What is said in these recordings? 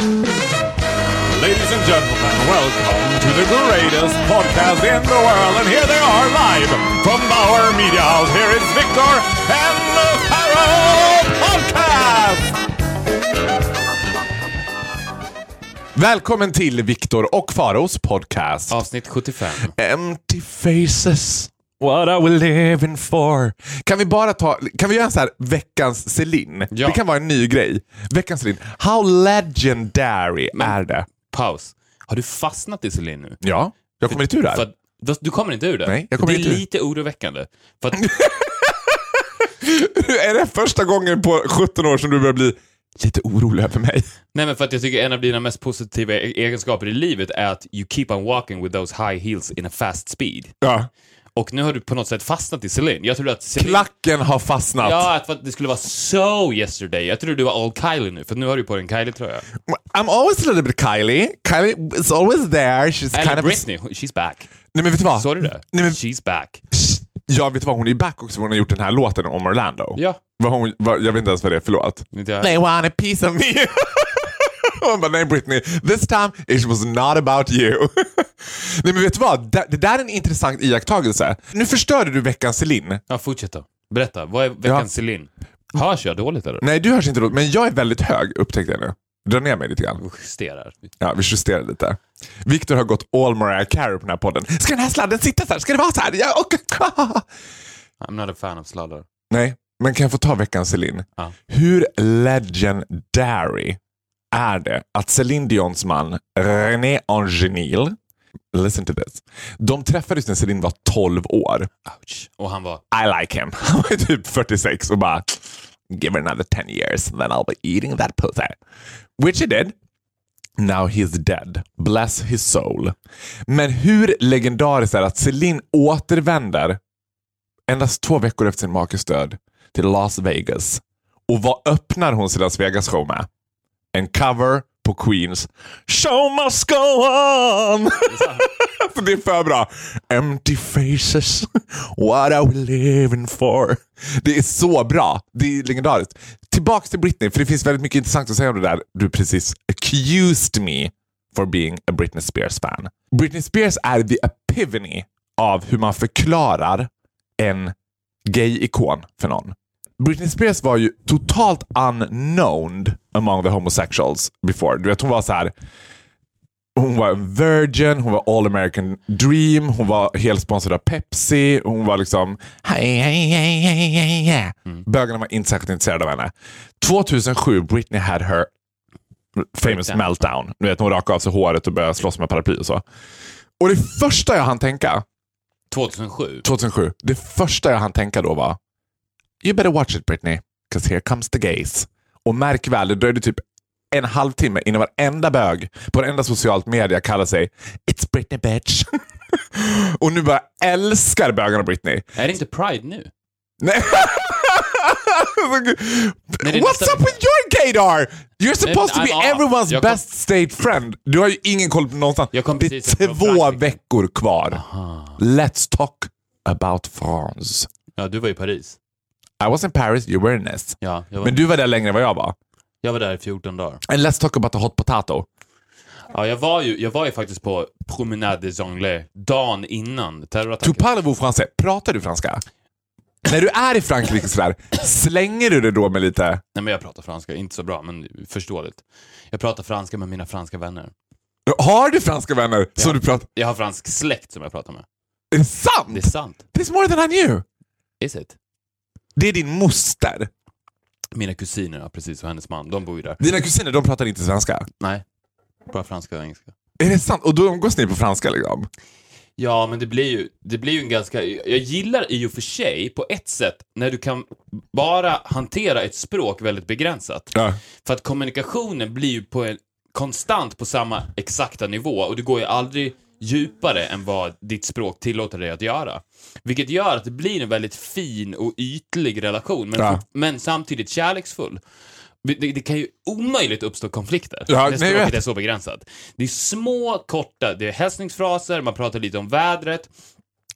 Ladies and gentlemen, welcome to the greatest podcast in the world. And here they are live from Bauer Media House. Here is Victor and the Pharaoh Podcast! Välkommen till Viktor och Faros podcast. Avsnitt 75. Empty faces. What are we living for? Kan vi bara ta, kan vi göra en så här veckans Celine? Ja. Det kan vara en ny grej. Veckans Celine. How legendary är det? Paus. Har du fastnat i Celine nu? Ja, jag kommer inte ur det här. att, du kommer inte ur det? Nej, jag kommer det är inte ur. lite oroväckande. För att, är det första gången på 17 år som du börjar bli lite orolig över mig? nej men för att jag tycker en av dina mest positiva e- egenskaper i livet är att you keep on walking with those high heels in a fast speed. Ja. Och nu har du på något sätt fastnat i Celine. Jag trodde att Celine... Klacken har fastnat. Ja, att det skulle vara so yesterday. Jag trodde du var all Kylie nu, för nu har du på dig en Kylie-tröja. I'm always a little bit Kylie. Kylie is always there. She's Eller kind of... Britney, she's back. Nej men vet du vad? Såg du det? Nej, men... She's back. Ja, vet du vad? Hon är back också. Hon har gjort den här låten om Orlando. Ja. Vad hon, jag vet inte ens vad det är för låt. Inte jag. They want a piece of me. Hon bara, nej Britney, this time it was not about you. nej men vet du vad? Det, det där är en intressant iakttagelse. Nu förstörde du veckans Celine. Ja, fortsätt då. Berätta, vad är veckans Celine? Hörs jag dåligt eller? Nej, du hörs inte dåligt, men jag är väldigt hög upptäckte jag nu. Dra ner mig lite grann. Justerar. Ja, vi justerar lite. Victor har gått all Mariah Carey på den här podden. Ska den här sladden sitta så här? Ska det vara så här? Ja, och... I'm not a fan of sladdar. Nej, men kan jag få ta veckans Celine? Ja. Hur legendary är det att Céline Dions man René Angenil, listen to this, de träffades när Céline var 12 år. Ouch. Och han var... I like him. Han var typ 46 och bara give her another 10 years then I'll be eating that pussy. Which he did. Now he's dead. Bless his soul. Men hur legendariskt är det att Celine återvänder endast två veckor efter sin makes död till Las Vegas. Och vad öppnar hon sin Las Vegas show med? En cover på Queens Show must go on! För det är för bra. Empty faces, what are we living for? Det är så bra. Det är legendariskt. Tillbaks till Britney, för det finns väldigt mycket intressant att säga om det där du precis accused me for being a Britney Spears fan. Britney Spears är the epivany av hur man förklarar en gay-ikon för någon. Britney Spears var ju totalt unknown among the homosexuals before. Du vet, hon var så här. Hon var en virgin, hon var all American dream, hon var helt sponsrad av Pepsi, hon var liksom hej. Bögarna var inte särskilt intresserade av henne. 2007, Britney had her famous Breakdown. meltdown. Du vet, hon rakade av sig håret och började slåss med paraply och så. Och det första jag hann tänka 2007. 2007. Det första jag hann tänka då var You better watch it Britney, cause here comes the gays. Och märk väl, det dröjde typ en halvtimme innan varenda bög på varenda socialt media kallar sig It's Britney bitch. och nu bara älskar bögarna Britney. Är det inte Pride nu? Nej. What's nästa up with your gaydar? You're supposed to be everyone's kom- best state friend. Du har ju ingen koll på någonstans. Det är två veckor kvar. Let's talk about France. Ja, du var i Paris. I was in Paris, you were in Nice. Ja, jag var, Men du var där längre än vad jag var. jag var där i 14 dagar. And let's talk about the hot potato. Ja, jag var ju, jag var ju faktiskt på Promenade des Anglais dagen innan Tu terrorattacken. parles-vous français? Pratar du franska? När du är i Frankrike sådär, slänger du det då med lite... Nej, men jag pratar franska. Inte så bra, men förståeligt. Jag pratar franska med mina franska vänner. Har du franska vänner som Ja. du pratar... Jag har fransk släkt som jag pratar med. Är det sant? Det är sant. This more than I knew. Is it? Det är din moster. Mina kusiner, ja, precis, och hennes man, de bor ju där. Dina kusiner, de pratar inte svenska. Nej, bara franska och engelska. Är det sant? Och då umgås ni på franska liksom? Ja, men det blir ju, det blir ju en ganska... Jag gillar i och för sig, på ett sätt, när du kan bara hantera ett språk väldigt begränsat. Ja. För att kommunikationen blir ju på en, konstant på samma exakta nivå och det går ju aldrig djupare än vad ditt språk tillåter dig att göra. Vilket gör att det blir en väldigt fin och ytlig relation, men, Ja. men samtidigt kärleksfull. Det, det kan ju omöjligt uppstå konflikter Ja, jag språket är så begränsat. Det är små, korta, det är hälsningsfraser, man pratar lite om vädret,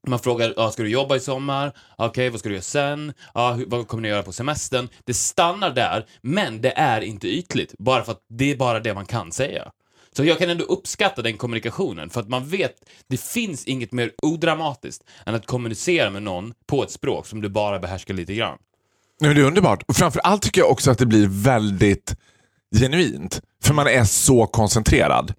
Man frågar, ah, ska du jobba i sommar? Okej, vad ska du göra sen? Ah, hur, vad kommer ni göra på semestern? Det stannar där, men det är inte ytligt, bara för att det är bara det man kan säga. Så jag kan ändå uppskatta den kommunikationen, för att man vet, det finns inget mer odramatiskt än att kommunicera med någon på ett språk som du bara behärskar lite grann. Nej, men det är underbart. Och framför allt tycker jag också att det blir väldigt genuint. För man är så koncentrerad.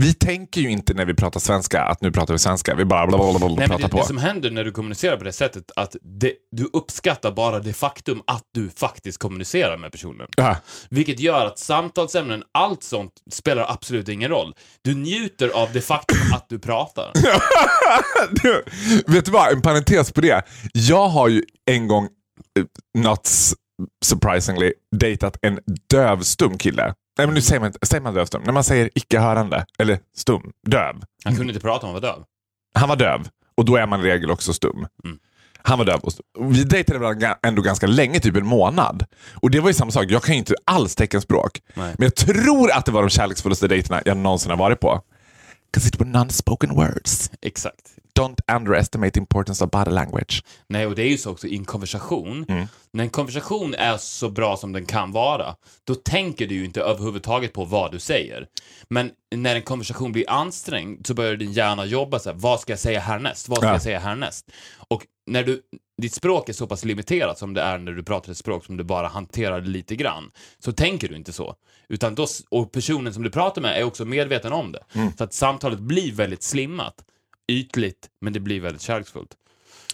Vi tänker ju inte när vi pratar svenska att nu pratar vi svenska. Vi bara blablabla Nej, pratar det, på. det som händer när du kommunicerar på det sättet, att det, du uppskattar bara det faktum att du faktiskt kommunicerar med personen. Ja. Vilket gör att samtalsämnen, allt sånt, spelar absolut ingen roll. Du njuter av det faktum att du pratar. Du, vet du vad, en parentes på det. Jag har ju en gång, eh, not surprisingly, dejtat en dövstum kille. Nej men nu säger man, säger man dövstum? När man säger icke-hörande, eller stum, döv. Han kunde inte prata om att vara döv. Han var döv och då är man i regel också stum. Mm. Han var döv och stum. Och Vi dejtade varandra ändå ganska länge, typ en månad. Och det var ju samma sak, jag kan ju inte alls teckenspråk. Nej. Men jag tror att det var de kärleksfullaste dejterna jag någonsin har varit på. 'Cause it were non-spoken words. Exakt. Don't underestimate the importance of body language. Nej, och det är ju så också i en konversation. När en konversation är så bra som den kan vara, då tänker du ju inte överhuvudtaget på vad du säger. Men när en konversation blir ansträngd så börjar din hjärna jobba så här, vad ska jag säga härnäst? Vad ska Ja. jag säga härnäst? Och när du, ditt språk är så pass limiterat som det är när du pratar ett språk som du bara hanterar lite grann, så tänker du inte så. Utan då, och personen som du pratar med är också medveten om det. Så att samtalet blir väldigt slimmat, ytligt, men det blir väldigt kärleksfullt.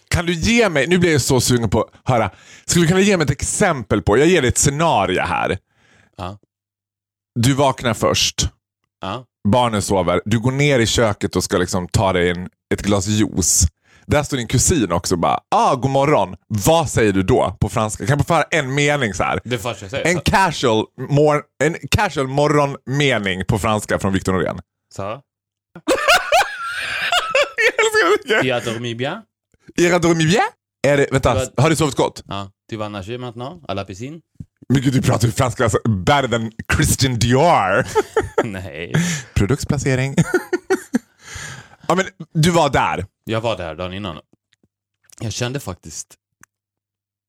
Kan du ge mig, nu blir jag så sugen på att höra, skulle du kunna ge mig ett exempel på, jag ger dig ett scenario här. Ja. Du vaknar först, Ja. barnen sover, du går ner i köket och ska liksom ta dig en, ett glas juice. Där står din kusin också och bara, ah, god morgon. Vad säger du då på franska? Kan jag få höra en mening så här? Det första jag säger. En så- casual, mor- en casual morgonmening på franska från Victor Norén. Så. Jag dormi bien? Era dormi bien? Är det, vänta, Vad- har du sovit gott? Ja. Tu vas nager maintenant? À la piscine? Men gud, du pratar ju franska alltså, better than Christian Dior. Nej. Produktsplacering. ja, men du var där. Jag var där dagen innan. Jag kände faktiskt...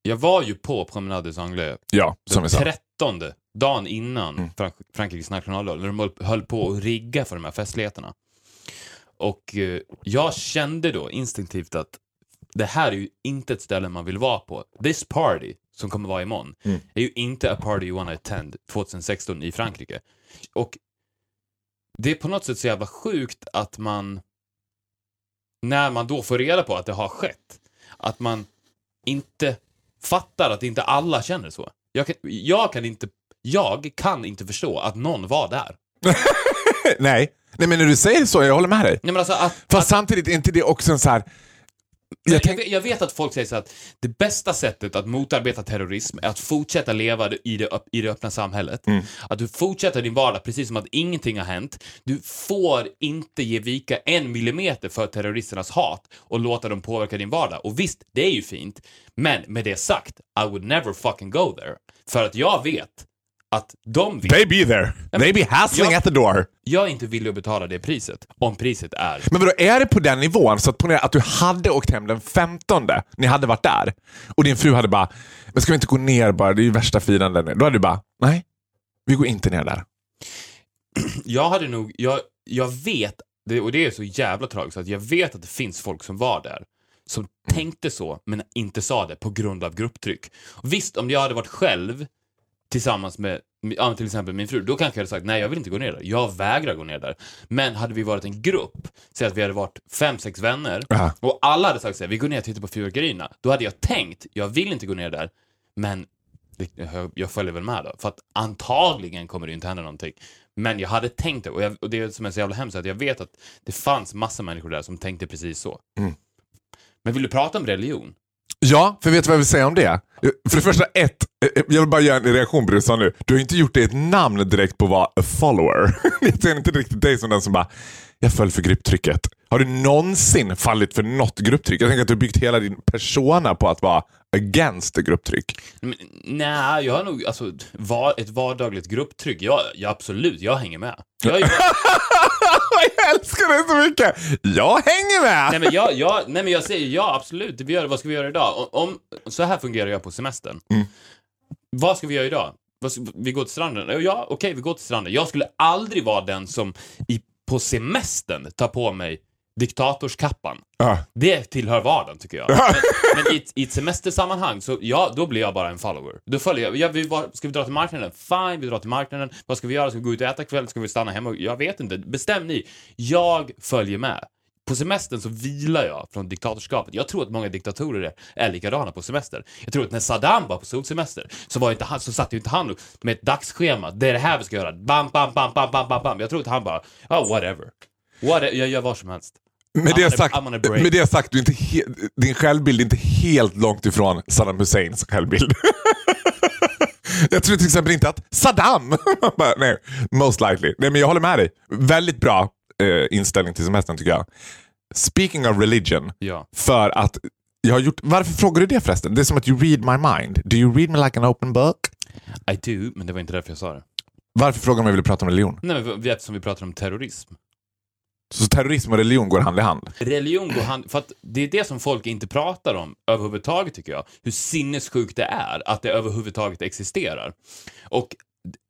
Jag var ju på Promenade des Anglais Ja, som den vi sa. 13 dagen innan Mm. Frank- Frankrikes nationaldag, när de höll på att rigga för de här festligheterna. Och eh, jag kände då instinktivt att det här är ju inte ett ställe man vill vara på. This party, som kommer vara imorgon, Mm. är ju inte a party you wanna attend 2016 i Frankrike. Och det är på något sätt så jävla sjukt att man, när man då får reda på att det har skett, att man inte fattar att inte alla känner så. Jag kan, jag kan inte, jag kan inte förstå att någon var där. Nej. Nej, men när du säger så, jag håller med dig. Nej men alltså att, Fast samtidigt är inte det också en så här... Jag, tänk, vet, jag vet att folk säger så att det bästa sättet att motarbeta terrorism är att fortsätta leva i det, i det öppna samhället. Mm. Att du fortsätter din vardag precis som att ingenting har hänt. Du får inte ge vika en millimeter för terroristernas hat och låta dem påverka din vardag. Och visst, det är ju fint. Men med det sagt, I would never fucking go there. För att jag vet att de vill. they be there. They be hassling Ja. at the door. Jag är inte villig att betala det priset. Om priset är Men vadå, är det på den nivån så att ponera att du hade åkt hem den 15, ni hade varit där och din fru hade bara, men ska vi inte gå ner bara, det är ju värsta firandet. Då hade du bara, nej, vi går inte ner där. jag hade nog, jag, jag vet, och det är så jävla tragiskt, att jag vet att det finns folk som var där, som tänkte så, men inte sa det på grund av grupptryck. Och visst, om jag hade varit själv tillsammans med, ja, till exempel min fru, då kanske jag hade sagt nej, jag vill inte gå ner där. Jag vägrar gå ner där. Men hade vi varit en grupp, säg att vi hade varit fem, sex vänner, Ja. och alla hade sagt så här, vi går ner och tittar på fyrverkerierna, då hade jag tänkt, jag vill inte gå ner där, men jag- jag följer väl med då. För att antagligen kommer det inte hända någonting. Men jag hade tänkt det, och, jag, och det som är så jävla hemskt att jag vet att det fanns massa människor där som tänkte precis så. Mm. Men vill du prata om religion? Ja, för vet du vad jag vill säga om det? För det första, ett, eh, eh, jag vill bara göra en reaktion på det du sa nu. Du har inte gjort dig ett namn direkt på att vara a follower. Jag ser inte riktigt dig som den som bara, jag föll för grupptrycket. Har du någonsin fallit för något grupptryck? Jag tänker att du har byggt hela din persona på att vara against grupptryck. Nej, jag har nog, alltså, var, ett vardagligt grupptryck, ja, ja absolut, jag hänger med. Jag ju- jag älskar det så mycket! Jag hänger med! Nej men jag, jag, nej, men jag säger ja, absolut. Vi gör, vad ska vi göra idag? Om, så här fungerar jag på semestern. Mm. Vad ska vi göra idag? Vi går till stranden? Ja, okej, vi går till stranden. Jag skulle aldrig vara den som i, på semestern tar på mig diktatorskappan. Ja. Det tillhör vardagen tycker jag. Men, men i, ett, i ett semestersammanhang, så ja, då blir jag bara en follower. Då följer jag. Ja, vi var, ska vi dra till marknaden? Fine, vi drar till marknaden. Vad ska vi göra? Ska vi gå ut och äta kväll? Ska vi stanna hemma? Jag vet inte. Bestäm ni. Jag följer med. På semestern så vilar jag från diktatorskapet. Jag tror att många diktatorer är, likadana på semester. Jag tror att när Saddam var på solsemester så, var inte han, så satt ju inte han med ett dagsschema. Det är det här vi ska göra. Bam, bam, bam, bam, bam, bam, bam. Jag tror att han bara, oh, whatever. whatever. Jag gör vad som helst. Med det sagt, med det sagt du inte din självbild är inte helt långt ifrån Saddam Husseins självbild. jag tror till exempel inte att Saddam... Bara, Nej, most likely. Nej, men jag håller med dig. Väldigt bra eh, inställning till semestern tycker jag. Speaking of religion, Ja. för att jag har gjort... Varför frågar du det förresten? Det är som att you read my mind. Do you read me like an open book? I do, men det var inte därför jag sa det. Varför frågar du om jag vill prata om religion? Nej, men vi- eftersom vi pratar om terrorism. Så terrorism och religion går hand i hand? Religion går hand... För att det är det som folk inte pratar om överhuvudtaget, tycker jag. Hur sinnessjukt det är att det överhuvudtaget existerar. Och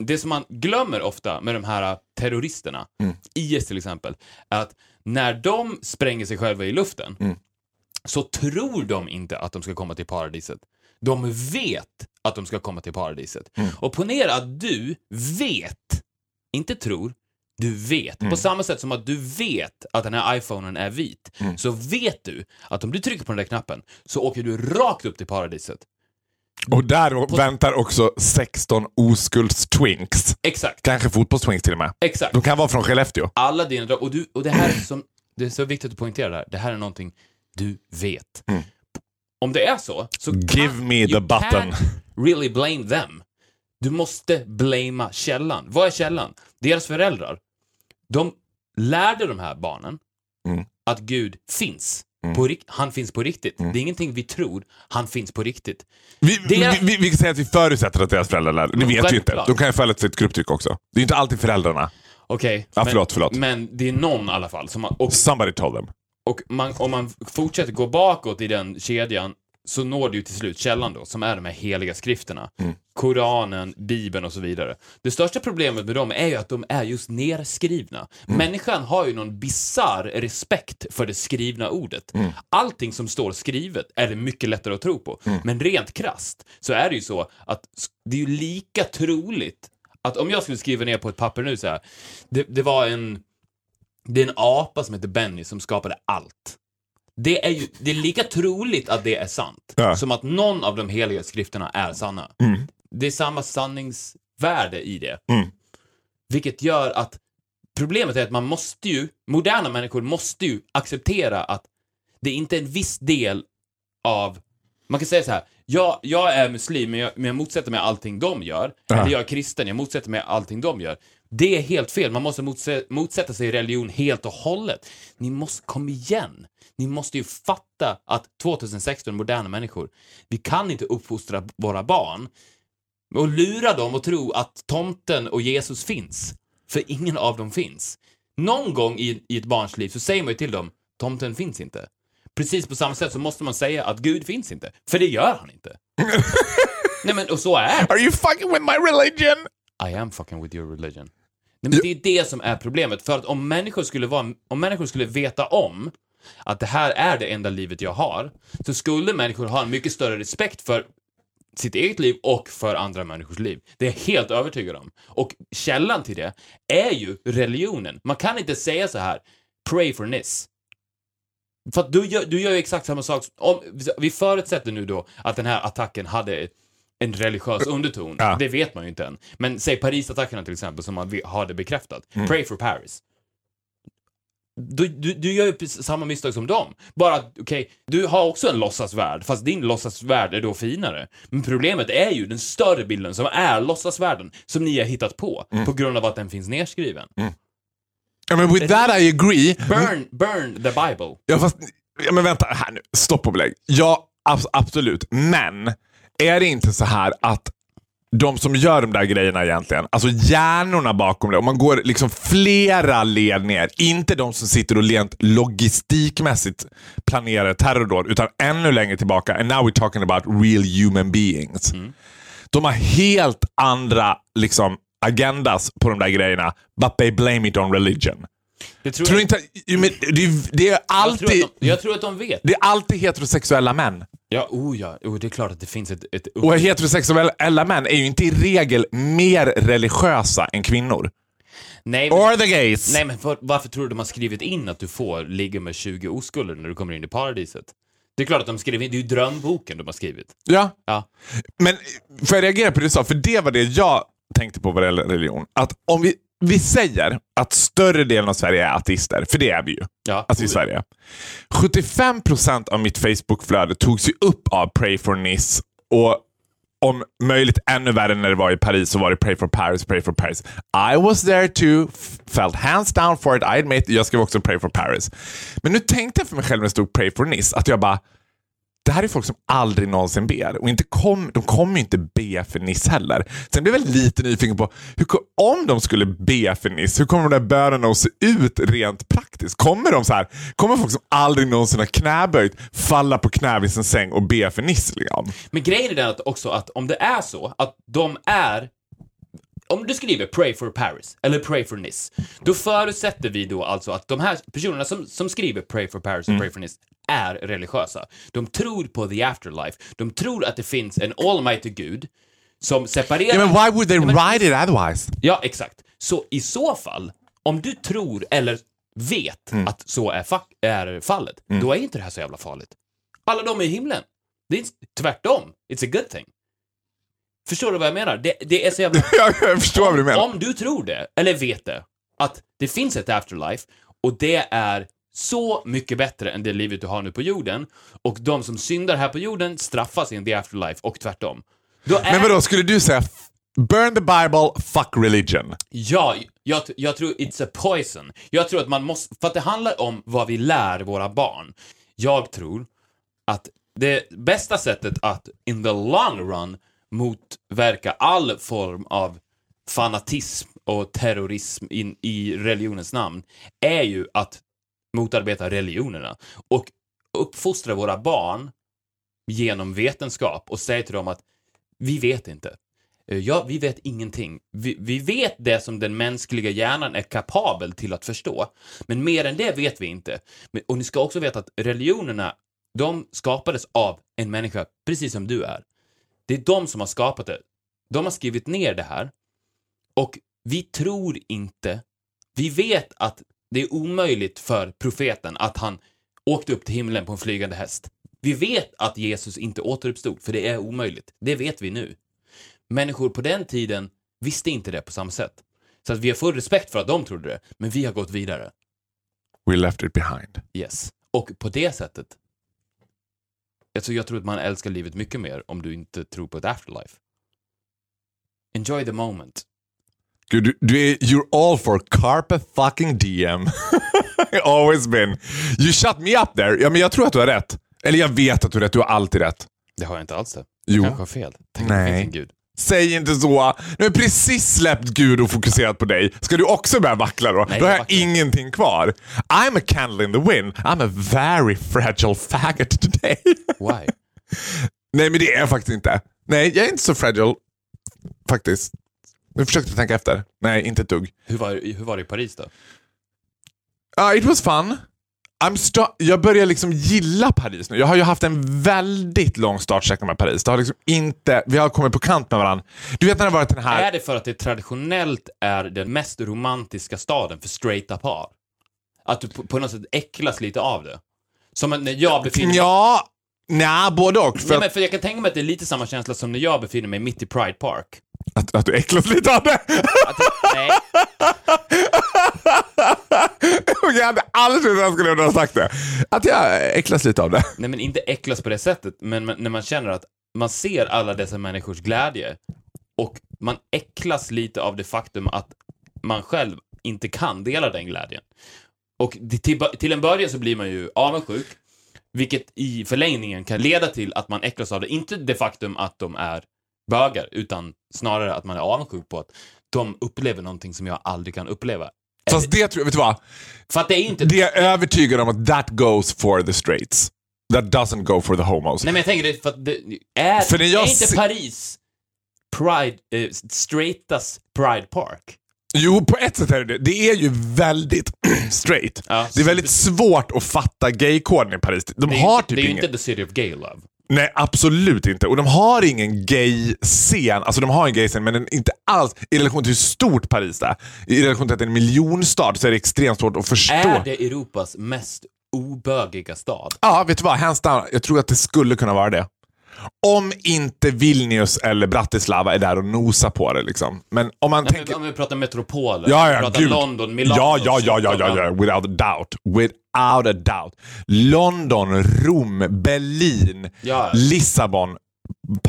det som man glömmer ofta med de här terroristerna, IS till exempel, är att när de spränger sig själva i luften så tror de inte att de ska komma till paradiset. De vet att de ska komma till paradiset. Och ponera att du vet, inte tror, du vet. På samma sätt som att du vet att den här iPhonen är vit, så vet du att om du trycker på den där knappen så åker du rakt upp till paradiset. Och där väntar också 16 oskulds-twinks. Exakt, Kanske fotbollstwinks till och med. exakt. De kan vara från Skellefteå. Alla dina drömmar. Och, du, och det här är som, det är så viktigt att poängtera det här. Det här är någonting du vet. Om det är så, så Give kan, me the button. can't really blame them. Du måste blamea källan. Vad är källan? Deras föräldrar. De lärde de här barnen Mm. att Gud finns. Rik- han finns på riktigt. Det är ingenting vi tror, han finns på riktigt. Vi, Det- vi, vi, vi kan säga att vi förutsätter att deras föräldrar lär. Det vet vi inte. Självklart. De kan ju följa sitt grupptryck också. Det är inte alltid föräldrarna. Okej. Ja, men- förlåt, förlåt. Men det är någon i alla fall som har, och Somebody told them. Och man, om man fortsätter gå bakåt i den kedjan så når du till slut källan då, som är de här heliga skrifterna. Koranen, Bibeln och så vidare. Det största problemet med dem är ju att de är just nerskrivna. Människan har ju någon bizarr respekt för det skrivna ordet. Allting som står skrivet är det mycket lättare att tro på. Men rent krasst så är det ju så att det är ju lika troligt att om jag skulle skriva ner på ett papper nu så här, det, det var en det är en apa som heter Benny som skapade allt. Det är ju det är lika troligt att det är sant Ja. som att någon av de heliga skrifterna är sanna. Det är samma sanningsvärde i det. Mm. Vilket gör att problemet är att man måste ju, moderna människor måste ju acceptera att det är inte en viss del av, man kan säga så här, jag, jag är muslim men jag, men jag motsätter mig allting de gör. Ja. Eller jag är kristen, jag motsätter mig allting de gör. Det är helt fel, man måste motsätta sig religion helt och hållet. Ni måste, kom igen! Ni måste ju fatta att 2016, moderna människor, vi kan inte uppfostra våra barn och lura dem och tro att tomten och Jesus finns. För ingen av dem finns. Någon gång i, i ett barns liv så säger man ju till dem, tomten finns inte. Precis på samma sätt så måste man säga att Gud finns inte. För det gör han inte. Nej men, och så är det. Are you fucking with my religion? I am fucking with your religion. Nej, men det är det som är problemet. För att om människor skulle, vara, om människor skulle veta om att det här är det enda livet jag har, så skulle människor ha en mycket större respekt för sitt eget liv och för andra människors liv. Det är jag helt övertygad om. Och källan till det är ju religionen. Man kan inte säga så här, pray for this. För att du gör, du gör ju exakt samma sak. Om, vi förutsätter nu då att den här attacken hade en religiös underton. Ja. Det vet man ju inte än. Men säg Parisattackerna till exempel, som man har det bekräftat. Mm. Pray for Paris. Du, du, du gör ju samma misstag som dem. Bara att, okej, du har också en låtsasvärld, fast din låtsasvärld är då finare. Men problemet är ju den större bilden som är låtsasvärlden, som ni har hittat på, Mm. på grund av att den finns nerskriven. Ja, men with that I agree. Burn, burn the Bible. Ja, fast, ja, men vänta här nu. Stopp och belägg. Ja, abs- absolut. Men är det inte så här att de som gör de där grejerna egentligen, alltså hjärnorna bakom det, om man går liksom flera led ner, inte de som sitter och rent logistikmässigt planerar terrordåd, utan ännu längre tillbaka, and now we're talking about real human beings. De har helt andra liksom, agendas på de där grejerna, but they blame it on religion. Det tror Tror jag, inte, det, det är jag, tror alltid, de, jag tror att de vet. det är alltid heterosexuella män. Ja, oh ja, oh, det är klart att det finns ett... ett Och heterosexuella män är ju inte i regel mer religiösa än kvinnor. nej, men, Or the gays. nej, men för, varför tror du de har skrivit in att du får ligga med 20 oskulder när du kommer in i paradiset? Det är klart att de skriver in, det är ju drömboken de har skrivit. Ja, Ja. men får jag reagera på det du sa? För det var det jag tänkte på vad det gäller religion. Att om vi, vi säger att större delen av Sverige är ateister, för det är vi ju. Ja. Alltså i Sverige. 75% av mitt Facebook-flöde togs ju upp av Pray for Nice och om möjligt ännu värre när det var i Paris så var det Pray for Paris, Pray for Paris. I was there too, felt hands down for it, I admit. Jag skrev också Pray for Paris. Men nu tänkte jag för mig själv när det stod Pray for Nice att jag bara det här är folk som aldrig någonsin ber. Och inte kom, de kommer ju inte be för Nice heller. Sen blev jag lite nyfiken på, hur, om de skulle be för Nice, hur kommer de där bönerna att se ut rent praktiskt? Kommer de så här, kommer folk som aldrig någonsin har knäböjt falla på knä vid sin säng och be för Nice? Liksom? Men grejen är den att också att om det är så att de är om du skriver Pray for Paris eller Pray for Nice, då förutsätter vi då alltså att de här personerna som, som skriver Pray for Paris och Mm. Pray for Nice är religiösa. De tror på the afterlife. De tror att det finns en almighty gud som separerar... Ja, men why would they Ja, men- write it otherwise? Ja, exakt. Så i så fall, om du tror eller vet Mm. att så är, fa- är fallet, då är inte det här så jävla farligt. Alla de är i himlen. Det är inte- tvärtom. It's a good thing. Förstår du vad jag menar? Det, det är så jävla... Ja, jag förstår vad du menar. Om du tror det, eller vet det, att det finns ett afterlife och det är så mycket bättre än det livet du har nu på jorden och de som syndar här på jorden straffas in the afterlife och tvärtom. Då är... Men vadå, skulle du säga burn the Bible, fuck religion? Ja, jag, jag tror it's a poison. Jag tror att man måste, för att det handlar om vad vi lär våra barn. Jag tror att det bästa sättet att in the long run motverka all form av fanatism och terrorism in, i religionens namn är ju att motarbeta religionerna och uppfostra våra barn genom vetenskap och säga till dem att vi vet inte. Eh, ja, vi vet ingenting. Vi, vi vet det som den mänskliga hjärnan är kapabel till att förstå, men mer än det vet vi inte. Men, och ni ska också veta att religionerna, de skapades av en människa precis som du är. Det är de som har skapat det. De har skrivit ner det här och vi tror inte, vi vet att det är omöjligt för profeten att han åkte upp till himlen på en flygande häst. Vi vet att Jesus inte återuppstod, för det är omöjligt. Det vet vi nu. Människor på den tiden visste inte det på samma sätt. Så att vi har full respekt för att de trodde det, men vi har gått vidare. We left it behind. Yes. Och på det sättet, alltså jag tror att man älskar livet mycket mer om du inte tror på ett afterlife. Enjoy the moment. Gud, du, du är, you're all for carpe fucking diem. Always been. You shut me up there. Ja, men jag tror att du har rätt. Eller jag vet att du har rätt. Du har alltid rätt. Det har jag inte alls det. Jo. Kanske har fel. Tänk Nej. gud. Säg inte så. Nu har jag precis släppt Gud och fokuserat på dig. Ska du också börja vackla då? Nej, då har jag jag ingenting kvar. I'm a candle in the wind. I'm a very fragile faggot today. Why? Nej, men det är jag faktiskt inte. Nej, jag är inte så fragile. Faktiskt. Nu försökte jag tänka efter. Nej, inte ett dugg. Hur var, hur var det i Paris då? Ja, it was fun. I'm jag börjar liksom gilla Paris nu. Jag har ju haft en väldigt lång startsträcka med Paris. Det har liksom inte, vi har kommit på kant med varandra. Du vet när det har varit den här... Är det för att det traditionellt är den mest romantiska staden för straighta par? Att du på, på något sätt äcklas lite av det? Som när jag befinner mig... Ja, nej, både och. För Ja, men för jag kan tänka mig att det är lite samma känsla som när jag befinner mig mitt i Pride Park. att, att du äcklas lite av det. Att, nej, jag hade aldrig trott att jag skulle ha sagt det. Att jag äcklas lite av det. nej, men inte äcklas på det sättet, men när man känner att man ser alla dessa människors glädje och man äcklas lite av det faktum att man själv inte kan dela den glädjen. Och till, till en början så blir man ju avundsjuk, vilket i förlängningen kan leda till att man äcklas av det. Inte det faktum att de är bögar, utan snarare att man är avundsjuk på att de upplever någonting som jag aldrig kan uppleva. Fast det tror jag, vet du vad? För att det är inte... Det är jag övertygad om att that goes for the straights. That doesn't go for the homos. Nej men jag tänker det för att det är, För när jag är inte Paris Pride, eh, straightas Pride Park? Jo, på ett sätt är det det. Det är ju väldigt straight. Ja, det är väldigt svårt att fatta gaykoden i Paris. De Det är, har inte, typ det är ju inte the city of gay love. Nej, absolut inte. Och de har ingen gay-scen. Alltså de har en gay-scen, men den är inte alls i relation till hur stort Paris är. I relation till att det är en miljonstad så är det extremt svårt att förstå. Är det Europas mest obögiga stad? Ja, vet du vad? Hands down. Jag tror att det skulle kunna vara det. Om inte Vilnius eller Bratislava är där och nosar på det. Liksom. Men om man Nej, tänker... om vi pratar metropoler, Ja, ja, pratar gud. London, Milano, Ja, ja, ja, ja, ja, ja, without a doubt. Without a doubt. London, Rom, Berlin, Ja. Lissabon,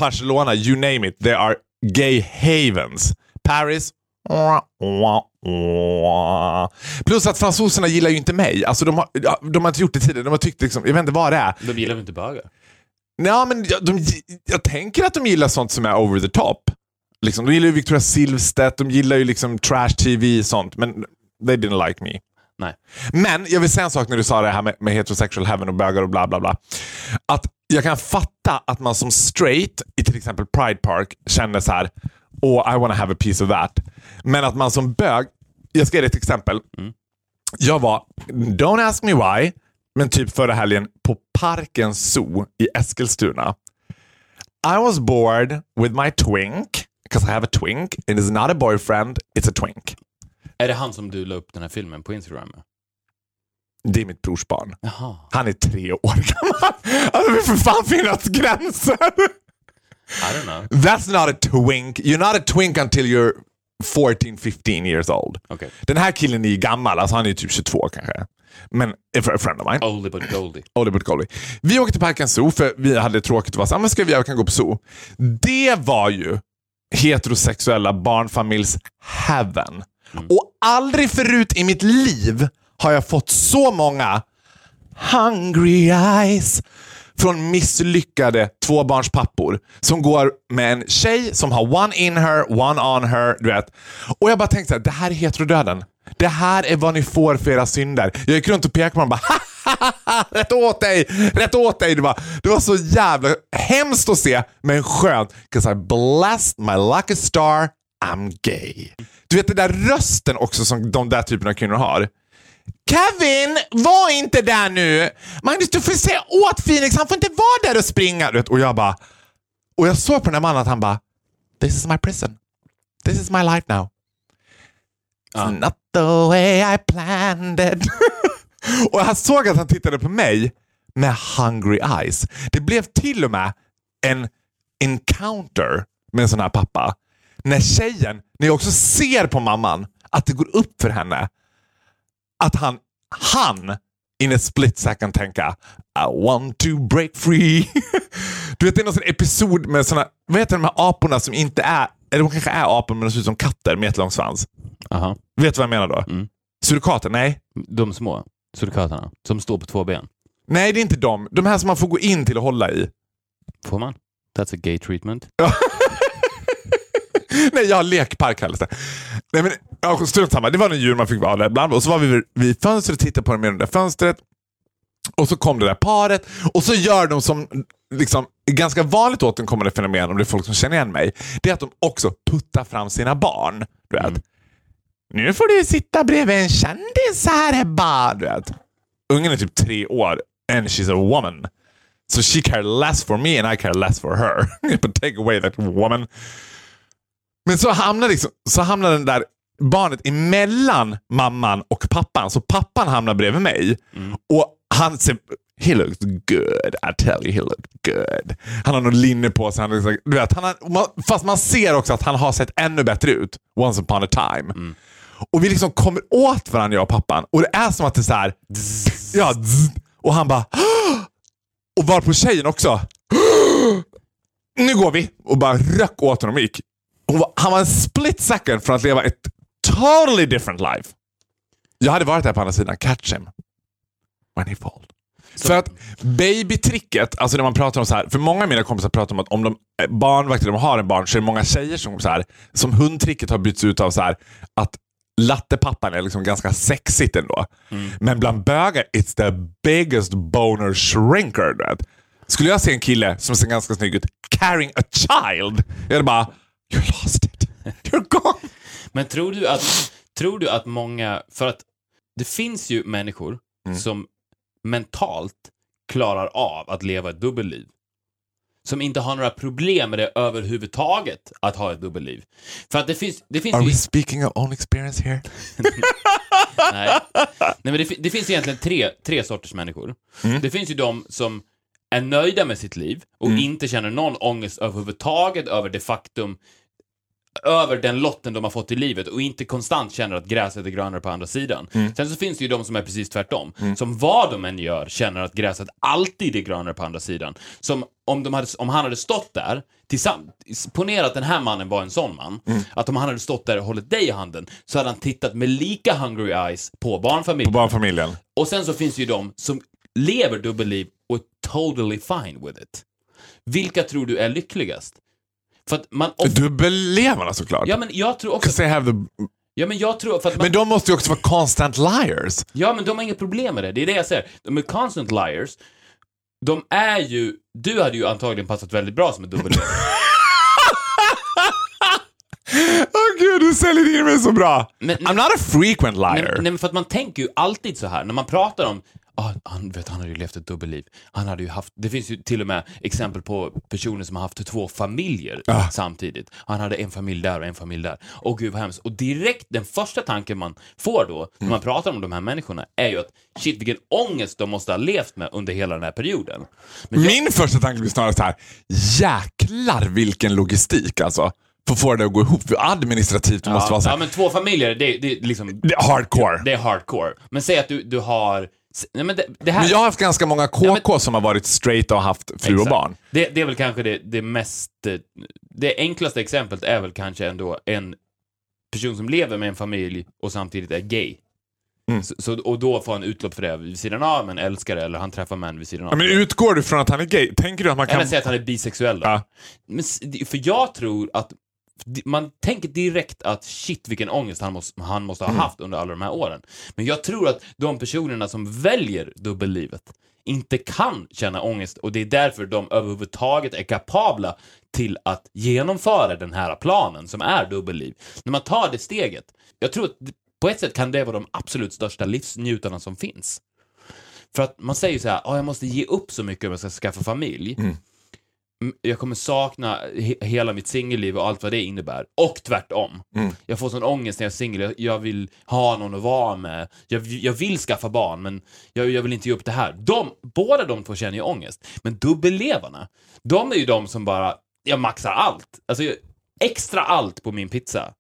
Barcelona, you name it. They are gay havens. Paris, Plus att fransoserna gillar ju inte mig. Alltså de, har, de har inte gjort det tidigare. De har tyckt liksom, jag vet inte vad det är. De gillar väl inte bögar? Ja, men jag, de, jag tänker att de gillar sånt som är over the top. Liksom, de gillar ju Victoria Silvstedt, de gillar ju liksom trash TV och sånt, men they didn't like me. Nej. Men jag vill säga en sak när du sa det här med, med heterosexual heaven och bögar och bla bla bla. Att jag kan fatta att man som straight i till exempel Pride Park känner så här, oh I wanna have a piece of that. Men att man som bög, jag ska ge dig ett exempel. Jag var, don't ask me why, men typ förra helgen på Parkens Zoo i Eskilstuna. I was bored with my twink, because I have a twink. It is not a boyfriend, it's a twink. Är det han som du la upp den här filmen på Instagram med? Det är mitt brors barn. Jaha. Han är tre år gammal. Alltså det får fan finnas gränser. I don't know. That's not a twink. You're not a twink until you're 14, 15 years old. Okej. Den här killen är ju gammal, alltså han är typ 22 kanske. Men a friend of mine. Oldie but goldie. Oldie but goldie. Vi åkte till Parken Zoo för vi hade tråkigt och var så här, men ska vi jag kan gå på zoo. Det var ju heterosexuella barnfamiljs heaven. Och aldrig förut i mitt liv har jag fått så många hungry eyes från misslyckade tvåbarnspappor som går med en tjej som har one in her, one on her. Du vet. Och jag bara tänkte att det här är heterodöden. Det här är vad ni får för era synder. Jag gick runt och pekade på honom och bara Rätt åt dig! Rätt åt dig! Det var, det var så jävla hemskt att se, men skönt. 'Cause I blessed my lucky star, I'm gay. Du vet den där rösten också som de där typerna av kvinnor har. Kevin, var inte där nu! Magnus, du får säga åt Phoenix, han får inte vara där och springa. Du vet, och jag bara... Och jag såg på den här mannen att han bara... This is my prison. This is my life now. It's not the way I planned it. och jag såg att han tittade på mig med hungry eyes. Det blev till och med en encounter med en sån här pappa. När tjejen, när jag också ser på mamman, att det går upp för henne att han, han in a split second tänka I want to break free. du vet det är någon sån episod med såna, vad heter de här aporna som inte är, eller de kanske är apor men de ser ut som katter med jättelång svans. Aha. Vet du vad jag menar då? Mm. Surikater? Nej. De små surikaterna som står på två ben. Nej, det är inte de. De här som man får gå in till och hålla i. Får man? That's a gay treatment. Nej, jag har lekpark kallas det. Nej, men, ja, strunt samma. Det var en djur man fick vara där. Bland, och så var vi vid- fönstret och tittade på dem genom det där fönstret. Och så kom det där paret och så gör de som liksom, ganska vanligt återkommande fenomen om det är folk som känner igen mig. Det är att de också puttar fram sina barn. Du vet. Nu får du sitta bredvid en kändis här Ebba. Du vet. Ungen är typ tre år and she's a woman. So she care less for me and I care less for her. But take away that woman. Men så hamnar, liksom, så hamnar den där barnet emellan mamman och pappan. Så pappan hamnar bredvid mig. Och han ser... He looks good, I tell you he looked good. Han har något linne på sig. Han, liksom, du vet, han har, fast man ser också att han har sett ännu bättre ut. Once upon a time. Och vi liksom kommer åt varandra jag och pappan. Och det är som att det är så här... Ja, och han bara... Och var på tjejen också. Nu går vi! Och bara röck åt honom och gick. Var, han var en split second från att leva ett totally different life. Jag hade varit där på andra sidan. Catch him. When he fall. För att babytricket, alltså när man pratar om så här, för många av mina kompisar pratar om att om de är barnvakter, de har en barn, så är det många tjejer som så här, som hundtricket har bytts ut av så här, att lattepappan är liksom ganska sexigt ändå. Men bland bögar, it's the biggest boner shrinker. vet. Skulle jag se en kille som ser ganska snygg ut, carrying a child, jag hade bara, you lost it. You're gone. Men tror du att, tror du att många, för att det finns ju människor Mm. som mentalt klarar av att leva ett dubbelliv. Som inte har några problem med det överhuvudtaget, att ha ett dubbelliv. För att det finns, det finns Are ju... we speaking of own experience here? Nej. Nej, men det, det finns egentligen tre, tre sorters människor. Mm. Det finns ju de som är nöjda med sitt liv och Mm. inte känner någon ångest överhuvudtaget över det faktum över den lotten de har fått i livet och inte konstant känner att gräset är grönare på andra sidan. Mm. Sen så finns det ju de som är precis tvärtom. Som vad de än gör känner att gräset alltid är grönare på andra sidan. Som om, de hade, om han hade stått där, tillsamm- ponera att den här mannen var en sån man, Mm. att om han hade stått där och hållit dig i handen så hade han tittat med lika hungry eyes på barnfamiljen. På barnfamiljen. Och sen så finns det ju de som lever dubbelliv och är totally fine with it. Vilka tror du är lyckligast? För att man... Of- Dubbellevarna såklart. ja, men jag tror också... They have the... Ja, men jag tror... För att man, Men de måste ju också vara constant liars. ja, men de har inget problem med det. Det är det jag säger. De är constant liars. De är ju... Du hade ju antagligen passat väldigt bra som en dubbellevare. Åh gud, du säljer in mig så bra. Men- I'm not a frequent liar. Nej, nej, för att man tänker ju alltid så här när man pratar om ah, han, vet, han hade ju levt ett dubbelliv. Han hade ju haft, det finns ju till och med exempel på personer som har haft två familjer Ah. samtidigt. Han hade en familj där och en familj där. Och gud vad hemskt. Och direkt den första tanken man får då, när Mm. man pratar om de här människorna, är ju att shit vilken ångest de måste ha levt med under hela den här perioden. Men jag, Min första tanke blir snarare så här. jäklar vilken logistik alltså. För att få det att gå ihop. Administrativt det måste vara så ja, här. men två familjer, det, det, är liksom, Det är hardcore. det är hardcore. Men säg att du, du har, nej men det, det här... Men jag har haft ganska många KK som har varit straight och haft fru och Exakt. barn. Det, det är väl kanske det, det mest... Det enklaste exemplet är väl kanske ändå en person som lever med en familj och samtidigt är gay. Mm. Så, så, och då får han utlopp för det vid sidan av, men älskar det, eller han träffar män vid sidan av. Ja, men utgår du från att han är gay? Tänker du att man kan... Eller säg att han är bisexuell då. Ja. Men, för jag tror att man tänker direkt att shit vilken ångest han måste, han måste Mm. ha haft under alla de här åren. Men jag tror att de personerna som väljer dubbellivet inte kan känna ångest och det är därför de överhuvudtaget är kapabla till att genomföra den här planen som är dubbelliv. När man tar det steget, jag tror att på ett sätt kan det vara de absolut största livsnjutarna som finns. För att man säger så här, "Ah, jag måste ge upp så mycket om jag ska skaffa familj. Mm, Jag kommer sakna he- hela mitt singelliv och allt vad det innebär. Och tvärtom. Mm. Jag får sån ångest när jag är singel. Jag, jag vill ha någon att vara med. Jag, jag vill skaffa barn, men jag, jag vill inte ge upp det här. De, båda de två känner ju ångest. Men dubbellevarna, de är ju de som bara, jag maxar allt. Alltså, extra allt på min pizza.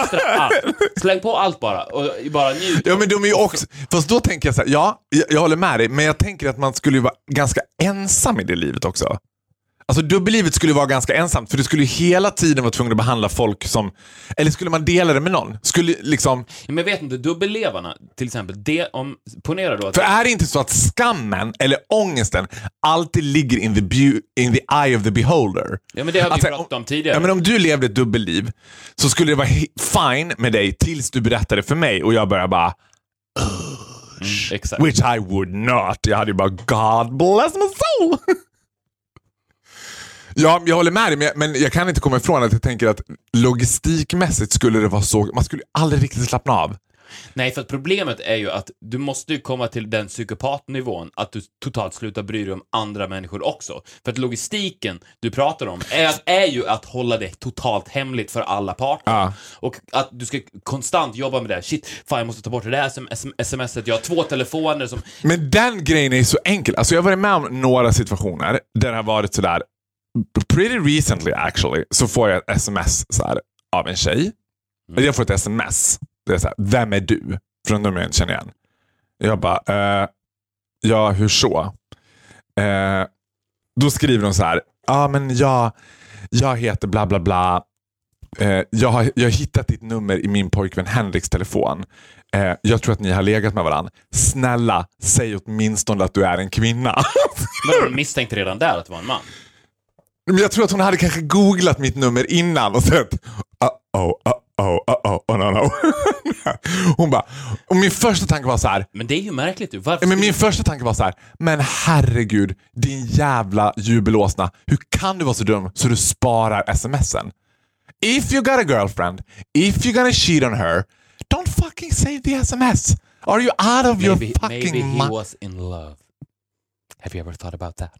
Extra allt. Släng på allt bara och bara njut. Ja men de är ju också, fast då tänker jag så här, ja, jag, jag håller med dig, men jag tänker att man skulle ju vara ganska ensam i det livet också. Alltså dubbellivet skulle vara ganska ensamt, för du skulle ju hela tiden vara tvungen att behandla folk som, eller skulle man dela det med någon? Skulle liksom, Men jag vet inte, dubbellevarna till exempel, det, om, ponera då att... för är det inte så att skammen eller ångesten alltid ligger in the, in the eye of the beholder? Ja men det har vi Alltså, pratat om tidigare. Ja, men om du levde ett dubbelliv så skulle det vara fine med dig tills du berättade för mig och jag började bara Mm. Which I would not. Jag hade ju bara God bless my soul. ja, jag håller med dig, men jag, men jag kan inte komma ifrån att jag tänker att logistikmässigt skulle det vara så. Man skulle aldrig riktigt slappna av. Nej, för att problemet är ju att du måste ju komma till den psykopatnivån att du totalt slutar bry dig om andra människor också. För att logistiken du pratar om är, är ju att hålla det totalt hemligt för alla parter. Ja. Och att du ska konstant jobba med det här. Shit, fan jag måste ta bort det där sm- smset. Jag har två telefoner som... Men den grejen är så enkel. Alltså jag har varit med om några situationer där det har varit sådär, pretty recently actually, så får jag ett sms så här, av en tjej. Mm. Jag får ett sms. Det är så här, vem är du? Från nummer jag inte känner igen. Jag bara, eh, ja hur så? Eh, då skriver hon så här, ja men jag, jag heter bla bla bla. Eh, jag, har, jag har hittat ditt nummer i min pojkvän Henriks telefon. Eh, jag tror att ni har legat med varandra. Snälla, säg åtminstone att du är en kvinna. Men de misstänkte redan där att det var en man. Men jag tror att hon hade kanske googlat mitt nummer innan och sett uh-oh, uh-oh, uh-oh, oh no no. Hon bara, och min första tanke var så här, Men det är ju märkligt. Varför men min första tanke var så här, men herregud, din jävla jubelåsna. Hur kan du vara så dum så du sparar smsen? If you got a girlfriend, if you're gonna cheat on her, don't fucking save the sms. Are you out of your maybe, maybe fucking he mind? was in love. Have you ever thought about that?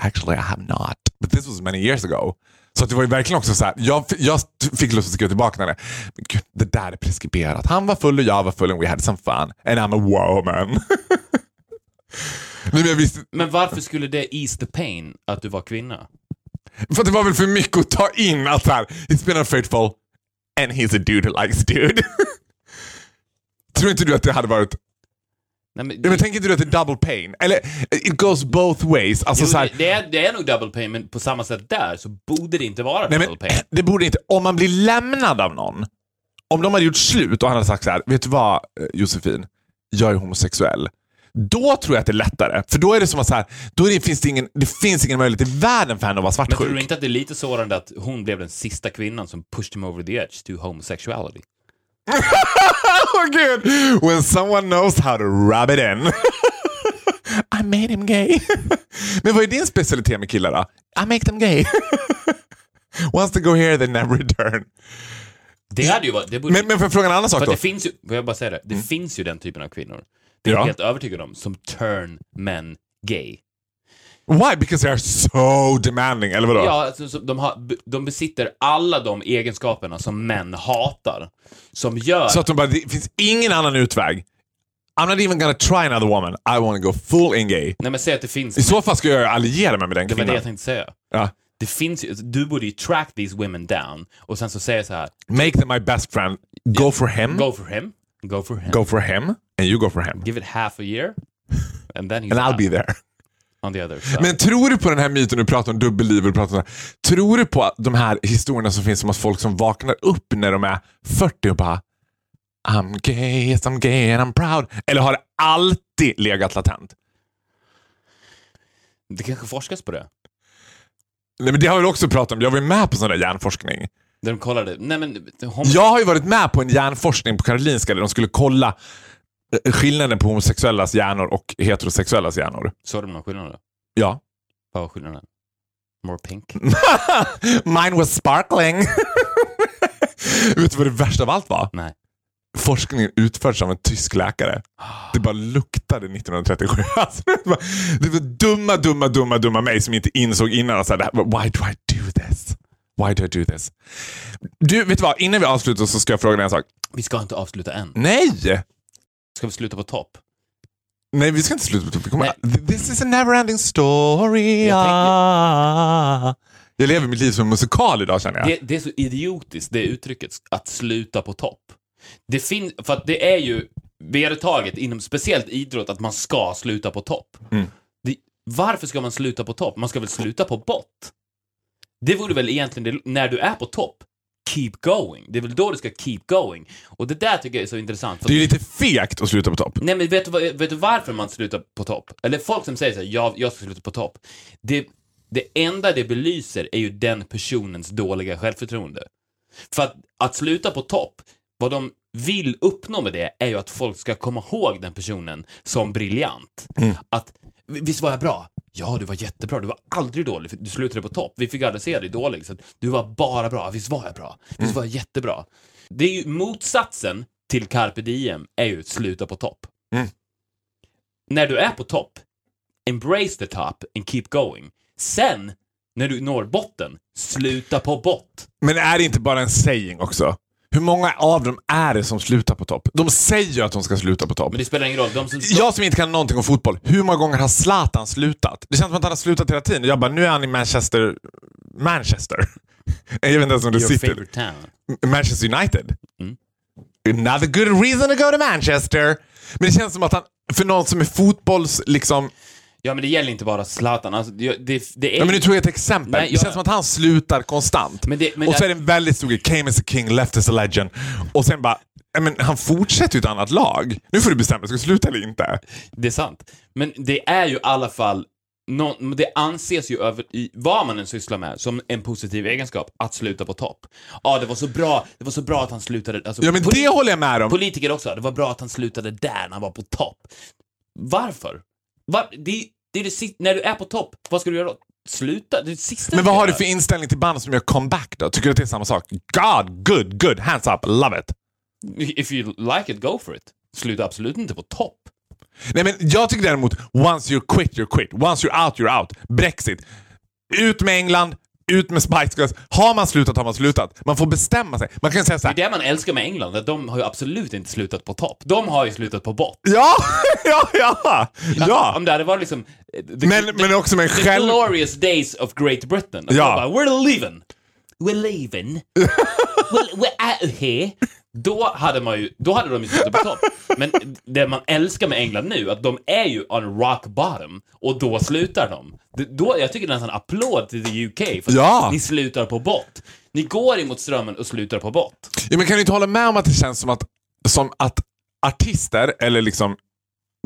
Actually I have not. But this was many years ago. Så det var ju verkligen också så här, jag, jag fick lust att skriva tillbaka när det. Men gud, det där är preskriberat. Han var full och jag var full and we had some fun. And I'm a woman. Nej, men visste, Men varför skulle det ease the pain att du var kvinna? för det var väl för mycket att ta in att så här, he's been unfaithful and he's a dude who likes dude. Tror inte du att det hade varit... Nej, men, Ja, men tänker inte du att det är double pain? Eller it goes both ways. Alltså, jo, så här, det, det, är, det är nog double pain, men på samma sätt där så borde det inte vara Nej, double men, pain. det borde inte. Om man blir lämnad av någon. Om de hade gjort slut och han hade sagt så här, vet du vad eh, Josefin, jag är homosexuell. Då tror jag att det är lättare. För då är det som att så här, då det, finns det, ingen, det finns ingen möjlighet i världen för henne att vara Men tror du svartsjuk. inte att det är lite sårande att hon blev den sista kvinnan som pushed him over the edge to homosexuality? Åh gud! When someone knows how to rub it in. I made him gay. Men vad är din specialitet med killar då? I make them gay. Once they go here they never return. Det hade ju varit... Det borde, Men, men för att fråga en annan sak då. det finns ju, jag bara säga det, det finns ju den typen av kvinnor. Det är Ja. jag helt övertygad om, som turn men gay. Why? Because they are so demanding, eller vadå? Ja, alltså, så de, har, de besitter alla de egenskaperna som män hatar. Som gör... Så att de bara, det finns ingen annan utväg. I'm not even gonna try another woman. I want to go full in gay. Nej men säg att det finns... I så fall ska jag alliera mig med den det var det kvinnan. jag tänkte säga. Ja. Det finns ju, du borde ju track these women down och sen så säga så här, Make them my best friend. Go for him. go for him, go for him, Go for him. And you go for him. give it half a year, and then he's And I'll out be there. On the other side. Men tror du på den här myten du pratar om dubbelliv och pratar om Tror du på att de här historierna som finns om att folk som vaknar upp när de är 40 och bara I'm gay, yes I'm gay and I'm proud. Eller har det alltid legat latent? det kanske forskas på det. Nej, men det har vi också pratat om. Jag var ju med på sån där hjärnforskning. Där de kollade, nej men, hom- Jag har ju varit med på en hjärnforskning på Karolinska där de skulle kolla skillnaden på homosexuellas hjärnor och heterosexuellas hjärnor. såg de någon skillnad då? Ja. Vad var skillnaden? More pink? Mine was sparkling. Vet du vad det värsta av allt var? Nej. Forskningen utfördes av en tysk läkare. Det bara luktade 1937. Alltså, det, var, det var dumma, dumma, dumma, dumma mig som inte insåg innan. Så här, Why do I do this? Why do I do this? Du, vet du vad? Innan vi avslutar så ska jag fråga dig en sak. Vi ska inte avsluta än. Nej! Ska vi sluta på topp? Nej, vi ska inte sluta. Vi kommer, this is a never ending story. Jag Ah. Jag lever mitt liv som en musikal idag känner jag. Det, det är så idiotiskt, det uttrycket, att sluta på topp. Det finns, för att det är ju vedertaget inom speciellt idrott att man ska sluta på topp. Mm. Det, varför ska man sluta på topp? Man ska väl sluta på bott? Det vore väl egentligen det, när du är på topp, keep going. Det är väl då du ska keep going. Och det där tycker jag är så intressant. Det är ju lite fegt att sluta på topp. Nej, men vet du, vet du varför man slutar på topp? Eller folk som säger så här, jag, jag ska sluta på topp. Det, det enda det belyser är ju den personens dåliga självförtroende. För att, att sluta på topp, vad de vill uppnå med det är ju att folk ska komma ihåg den personen som briljant. Att, visst var jag bra? Ja, du var jättebra. Du var aldrig dålig. Du slutade på topp. Vi fick aldrig se dig dålig. Så du var bara bra. Visst var jag bra? Visst var jag jättebra? Det är ju motsatsen till carpe diem, är ju att sluta på topp. Mm. När du är på topp, embrace the top and keep going. Sen, när du når botten, sluta på bott. Men är det inte bara en saying också? Hur många av dem är det som slutar på topp? De säger ju att de ska sluta på topp. Men det spelar ingen roll. De som, Jag som inte kan någonting om fotboll, hur många gånger har Zlatan slutat? Det känns som att han har slutat hela tiden. Jag bara, nu är han i Manchester... Manchester? Jag vet inte ens om det sitter. Manchester United. Mm. Another good reason to go to Manchester. Men det känns som att han, för någon som är fotbolls... Liksom, Ja, men det gäller inte bara Zlatan. Alltså, det, det, det är... Ja, men nu tog jag ett exempel. Nej, Det jag- känns som att han slutar konstant. Men det- men och så det- är det en väldigt stor grej. Came as a king, left as a legend. Och sen bara, men han fortsätter ju ett annat lag. Nu får du bestämma, ska du sluta eller inte? Det är sant. Men det är ju i alla fall, nå- det anses ju över, i, vad man än sysslar med, som en positiv egenskap, att sluta på topp. Ja, det var så bra, det var så bra att han slutade, alltså, Ja, men det håller jag med om. Politiker också, det var bra att han slutade där när han var på topp. Varför? Var, det, det är det när du är på topp, vad ska du göra då? Sluta? Det sista Men vad har du för inställning till band som gör comeback då? Tycker du att det är samma sak? God, good, good, hands up, love it. If you like it, go for it. Sluta absolut inte på topp. Nej men jag tycker däremot, once you're quit, you're quit. Once you're out, you're out. Brexit. Ut med England, ut med Spice Girls. Har man slutat har man slutat. Man får bestämma sig. Man kan säga så Det är här. det man älskar med England, att de har ju absolut inte slutat på topp. De har ju slutat på bott. Ja, ja, ja! Ja! Om det hade varit liksom... eh, The, Men, men också med the själv... glorious days of Great Britain. Ja. Bara, we're leaving. We're leaving. we're, we're out of here. Då hade, man ju, då hade de ju slutat på topp. Men det man älskar med England nu, att de är ju on rock bottom och då slutar de. Då, jag tycker det är nästan applåd till the UK för att Ja. ni slutar på bott. Ni går emot strömmen och slutar på bott. Ja, men kan du inte hålla med om att det känns som att, som att artister, eller liksom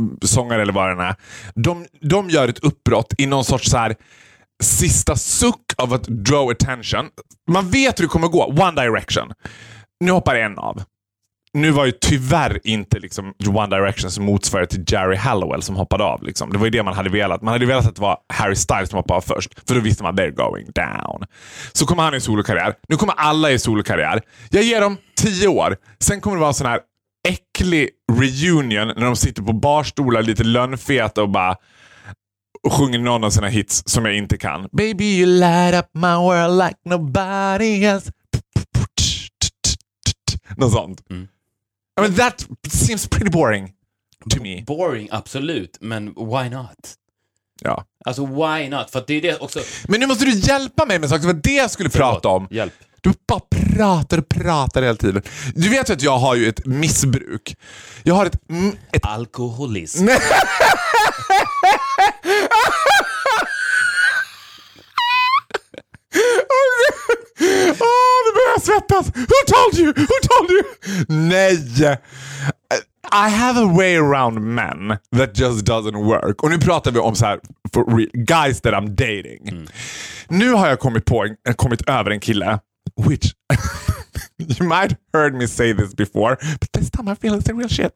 mm, sångare eller vad det är, de, de gör ett uppbrott i någon sorts så här sista suck av att draw attention. Man vet hur det kommer gå. One Direction. Nu hoppar en av. Nu var ju tyvärr inte liksom One Directions motsvarighet till Jerry Hallowell som hoppade av. Liksom. Det var ju det man hade velat. Man hade velat att det var Harry Styles som hoppade av först. För då visste man they're going down. Så kommer han i solokarriär. Nu kommer alla i solokarriär. Jag ger dem tio år. Sen kommer det vara en sån här äcklig reunion när de sitter på barstolar lite lönnfeta och bara och sjunger någon av sina hits som jag inte kan. Baby you light up my world like nobody else. Något sånt. Mm. I mean, that seems pretty boring to me. Boring, absolut, men why not? Ja. Alltså why not? För det är det också... Men nu måste du hjälpa mig med saker. Det var det jag skulle prata om. Hjälp. Du bara pratar och pratar hela tiden. Du vet ju att jag har ju ett missbruk. Jag har ett... ett Alkoholism. Svettas! Who told you? Who told you? Nej! I have a way around men that just doesn't work. Och nu pratar vi om så här, guys that I'm dating. Nu har jag kommit, på, en- kommit över en kille, which you might heard me say this before, but this time I feel it's the real shit.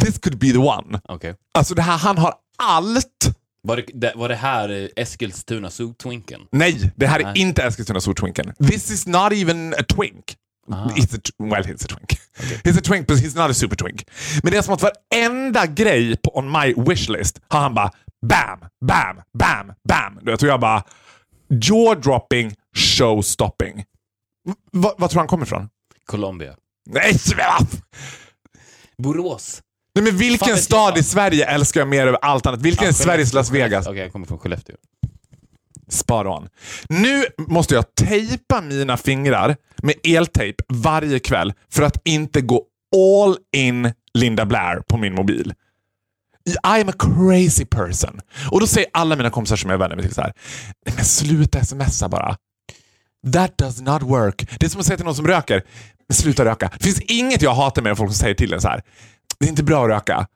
This could be the one. Okej. Alltså det här, han har allt. Var, det, det, var det här eh, Eskilstuna Zoo-twinken? Nej, det här är Nej. inte Eskilstuna Zoo-twinken. This is not even a twink. He's a, well, he's a twink. He's a twink, but he's not a super twink. Men det är som att varenda grej på on my wishlist har han bara bam, bam, bam, bam. Du vet, och jag bara jaw-dropping, show-stopping. Vad- tror du han kommer ifrån? Colombia. Nej, Borås. Nej, men vilken Fan stad i Sverige älskar jag mer över allt annat? Vilken Ja, är Sveriges Las Vegas? Okej, jag kommer från Skellefteå. Spot on. Nu måste jag tejpa mina fingrar med eltejp varje kväll för att inte gå all in Linda Blair på min mobil. I am a crazy person. Och då säger alla mina kompisar som jag är vänner med till så här. "Nej, Men sluta smsa bara. That does not work. Det är som att säga till någon som röker. "Men Sluta röka. Det finns inget jag hatar med folk som säger till en så här. Det är inte bra att röka.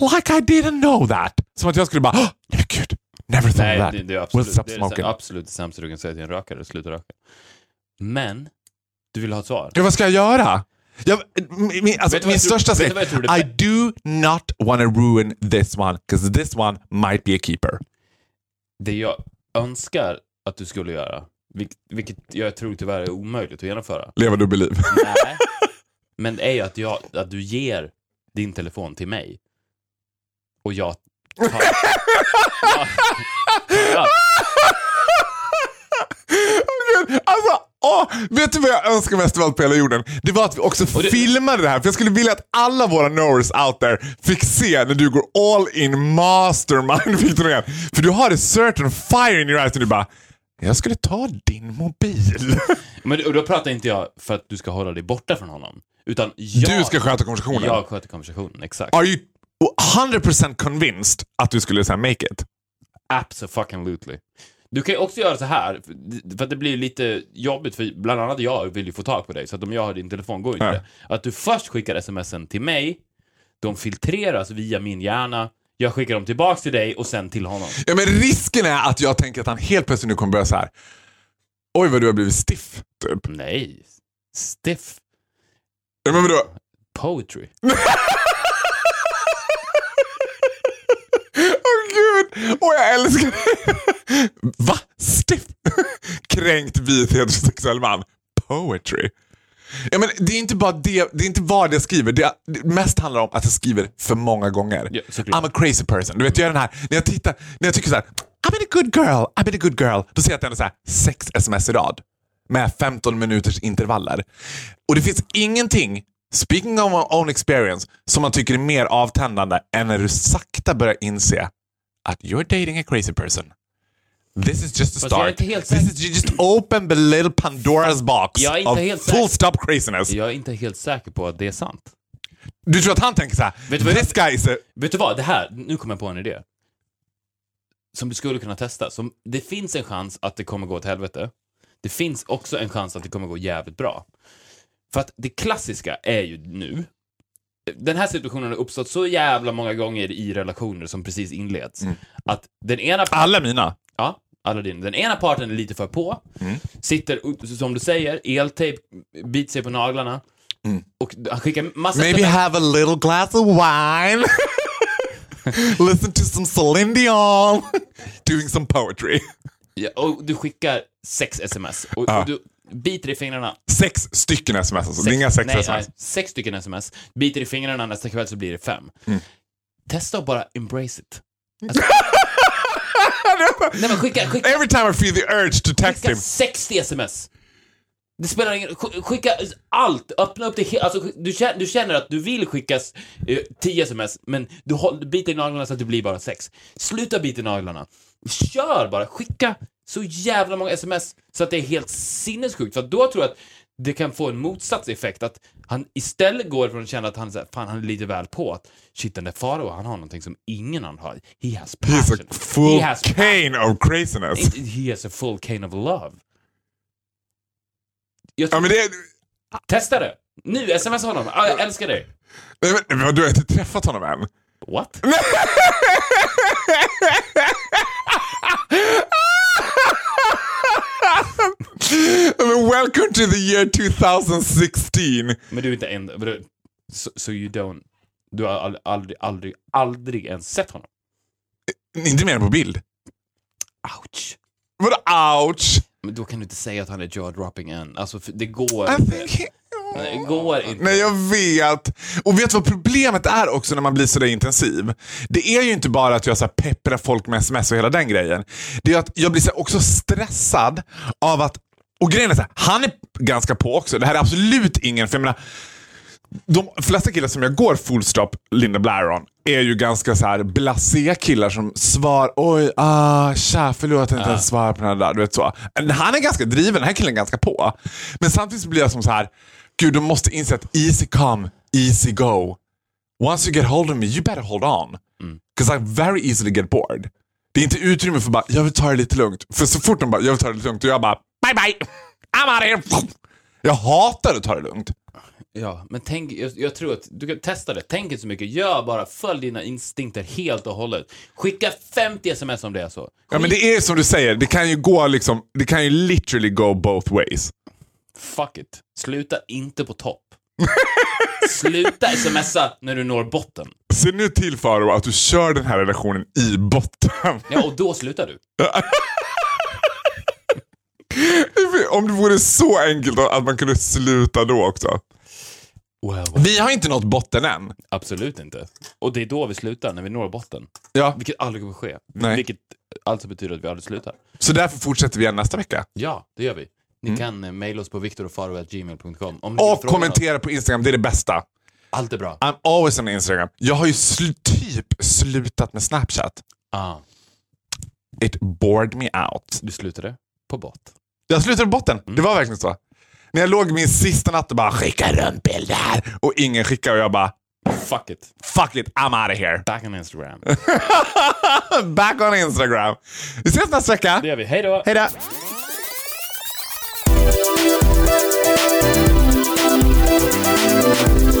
Like I didn't know that. Som att jag skulle bara, "Åh, nej gud. Never thought Nej, of that. det, det är We'll absolut stop det, är det absolut sämsta du kan säga till en rökare, sluta röka. Men, du vill ha ett svar? Ja, vad ska jag göra? Jag, min, alltså, min jag största skräck? I do not wanna ruin this one, because this one might be a keeper. Det jag önskar att du skulle göra, vilket, vilket jag tror tyvärr är omöjligt att genomföra. Leva dubbelliv. Nej. Men det är ju att, jag, att du ger din telefon till mig. Och jag tar... alltså, åh, vet du vad jag önskar mest av allt på hela jorden? Det var att vi också det- filmade det här, för jag skulle vilja att alla våra knowers out there fick se när du går all in mastermind Victor Norén. För du har a certain fire in your eyes och du bara, jag skulle ta din mobil. men och då pratar inte jag för att du ska hålla dig borta från honom. Utan jag, Du ska sköta konversationen. jag sköter konversationen, exakt. Are you och 100% convinced att du skulle säga make it. Absolutely. Du kan ju också göra så här, för- att det blir lite jobbigt, för bland annat jag vill ju få tag på dig, så att om jag har din telefon går ju inte det. Att du först skickar smsen till mig, de filtreras via min hjärna, jag skickar dem tillbaks till dig och sen till honom. Ja, men risken är att jag tänker att han helt plötsligt nu kommer börja så här. Oj vad du har blivit stiff. Typ. Nej. Stiff Ja, men vadå? poetry. Åh gud! Åh jag älskar det! Va? Stiff? Kränkt vit heterosexuell man. Poetry. Ja, men det är inte bara det, det är inte vad jag skriver. Det, det mest handlar om att jag skriver för många gånger. Ja. I'm a crazy person. Du vet, jag är den här, när jag tittar, när jag tycker så här, I'm a good girl, I'm a good girl. Då ser jag att det är så här, sex sms i rad. Med 15 minuters intervaller. Och det finns ingenting, speaking of my own experience, som man tycker är mer avtändande än när du sakta börjar inse att you're dating a crazy person. This is just a start. This is you just open the little Pandora's box Jag är inte of full stop craziness. Jag är inte helt säker på att det är sant. Du tror att han tänker så här, Vet du this guy is a... Vet du vad, det här, nu kommer jag på en idé. Som du skulle kunna testa. Som, det finns en chans att det kommer gå åt helvete. Det finns också en chans att det kommer gå jävligt bra. För att det klassiska är ju nu, den här situationen har uppstått så jävla många gånger i relationer som precis inleds. Att den ena... Alla mina. Aladdin. Den ena parten är lite för på, sitter, som du säger, eltejp, biter sig på naglarna. Och han skickar massa... Maybe have a little glass of wine. Listen to some Celine Dion. Doing some poetry. Ja, och du skickar sex sms. Och, Ja. och du biter i fingrarna. Sex stycken sms alltså. Är inga sex nej, sms. nej, sex stycken sms. Biter i fingrarna nästa kväll så blir det fem. Mm. Testa att bara embrace it. Alltså, nej men skicka, skicka, Every time I feel the urge to text skicka him. 60 sms. Det spelar ingen sk- Skicka allt. Öppna upp det alltså, du, känner, du känner att du vill skicka eh, 10 sms, men du, håll, du biter i naglarna så att det blir bara sex. Sluta bita i naglarna. Kör bara. Skicka så jävla många sms så att det är helt sinnessjukt. För då tror jag att det kan få en motsatseffekt. Att han istället går från att känna att han, här, fan, han är lite väl på. Att shit, den där Faro, han har någonting som ingen annan har. He has He's passion. a full He has cane of craziness. He has a full cane of love. Jag Ja, men det. Testa det! Nu, sms honom. Jag älskar dig. Nej, men du har inte träffat honom än. What? Welcome to the year 2016. Men du är inte en... Så so, you don't... Du har aldrig, aldrig, aldrig, aldrig ens sett honom? Inte mer än på bild. Ouch. Vadå ouch? Men då kan du inte säga att han är jaw-dropping än. Alltså, det går I think he... Det går inte. Nej, jag vet. Och vet du vad problemet är också när man blir sådär intensiv? Det är ju inte bara att jag så här pepprar folk med sms och hela den grejen. Det är att jag blir så här också stressad av att... Och grejen är så här, han är ganska på också. Det här är absolut ingen... För jag menar, de flesta killar som jag går full stop Linda Blair on är ju ganska så här blasé killar som svar oj, ah, tja, förlåt att jag inte ens svarar på den där. Du vet så. Han är ganska driven, den här killen är ganska på. Men samtidigt så blir jag som så här, gud de måste inse att easy come, easy go. Once you get hold of me, you better hold on. Because I very easily get bored. Det är inte utrymme för bara, jag vill ta det lite lugnt. För så fort de bara, jag vill ta det lite lugnt, och jag bara, bye bye, I'm out here. Jag hatar att ta det lugnt. Ja, men tänk, jag, jag tror att du kan testa det. Tänk inte så mycket. Gör bara, följ dina instinkter helt och hållet. Skicka 50 sms om det är så. Ja men det är som du säger, det kan ju gå liksom, det kan ju literally go both ways. Fuck it. Sluta inte på topp. Sluta smsa när du når botten. Se nu till Faro att du kör den här relationen i botten. Ja, och då slutar du. Om det vore så enkelt att man kunde sluta då också. Well, Vi har inte nått botten än. absolut inte. Och det är då vi slutar, när vi når botten. Ja, Vilket aldrig kommer ske. Nej. Vilket alltså betyder att vi aldrig slutar. så därför fortsätter vi igen nästa vecka. Ja, det gör vi. Ni Mm. kan eh, mejla oss på viktorofarov.gmail.com om ni vill Och kommentera på Instagram, det är det bästa. något. Allt är bra. I'm always on Instagram. Jag har ju sl- typ slutat med Snapchat. Ah, It bored me out. du slutade på bot. Jag slutade på botten. Det var verkligen så. När jag låg min sista natt och bara skicka runt bilder och ingen skickade och jag bara Fuck it. Fuck it, I'm out of here. Back on Instagram. Back on Instagram. Vi ses nästa vecka. Det gör vi. Hej då! Hej då. Ett